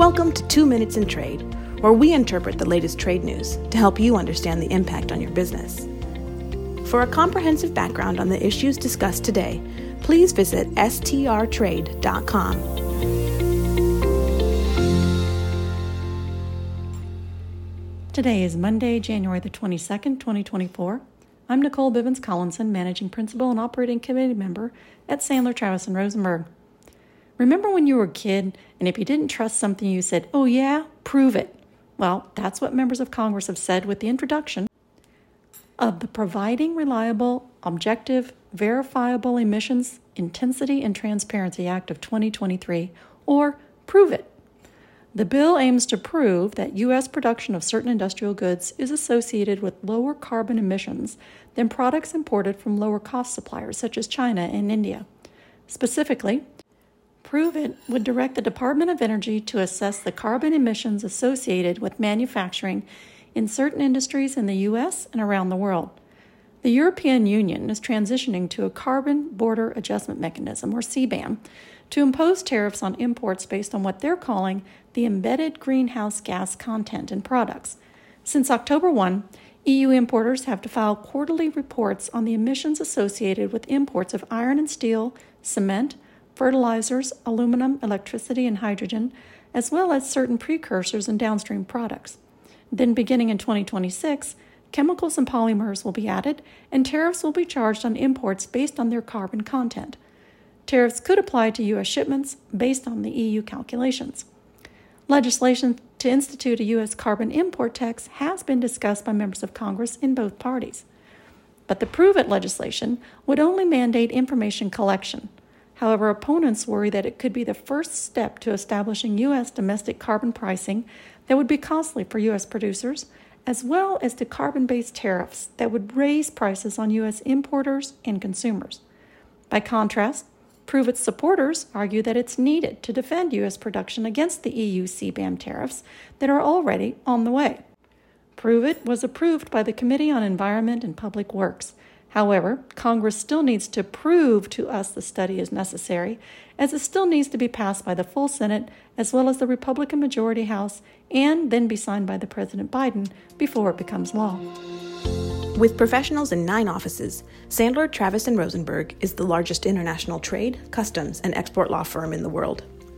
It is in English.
Welcome to Two Minutes in Trade, where we interpret the latest trade news to help you understand the impact on your business. For a comprehensive background on the issues discussed today, please visit strtrade.com. Today is Monday, January the 22nd, 2024. I'm Nicole Bivens Collinson, Managing Principal and Operating Committee Member at Sandler Travis and Rosenberg. Remember when you were a kid and if you didn't trust something, you said, Oh, yeah, prove it? Well, that's what members of Congress have said with the introduction of the Providing Reliable, Objective, Verifiable Emissions Intensity and Transparency Act of 2023, or Prove It. The bill aims to prove that U.S. production of certain industrial goods is associated with lower carbon emissions than products imported from lower cost suppliers such as China and India. Specifically, Prove It would direct the Department of Energy to assess the carbon emissions associated with manufacturing in certain industries in the U.S. and around the world. The European Union is transitioning to a carbon border adjustment mechanism, or CBAM, to impose tariffs on imports based on what they're calling the embedded greenhouse gas content in products. Since October 1, EU importers have to file quarterly reports on the emissions associated with imports of iron and steel, cement, fertilizers, aluminum, electricity, and hydrogen, as well as certain precursors and downstream products. Then, beginning in 2026, chemicals and polymers will be added, and tariffs will be charged on imports based on their carbon content. Tariffs could apply to U.S. shipments based on the EU calculations. Legislation to institute a U.S. carbon import tax has been discussed by members of Congress in both parties. But the Prove It legislation would only mandate information collection. However, opponents worry that it could be the first step to establishing U.S. domestic carbon pricing that would be costly for U.S. producers, as well as to carbon based tariffs that would raise prices on U.S. importers and consumers. By contrast, Prove It supporters argue that it's needed to defend U.S. production against the EU CBAM tariffs that are already on the way. Prove It was approved by the Committee on Environment and Public Works. However, Congress still needs to prove to us the study is necessary, as it still needs to be passed by the full Senate as well as the Republican majority House and then be signed by the President Biden before it becomes law. With professionals in nine offices, Sandler, Travis, and Rosenberg is the largest international trade, customs, and export law firm in the world.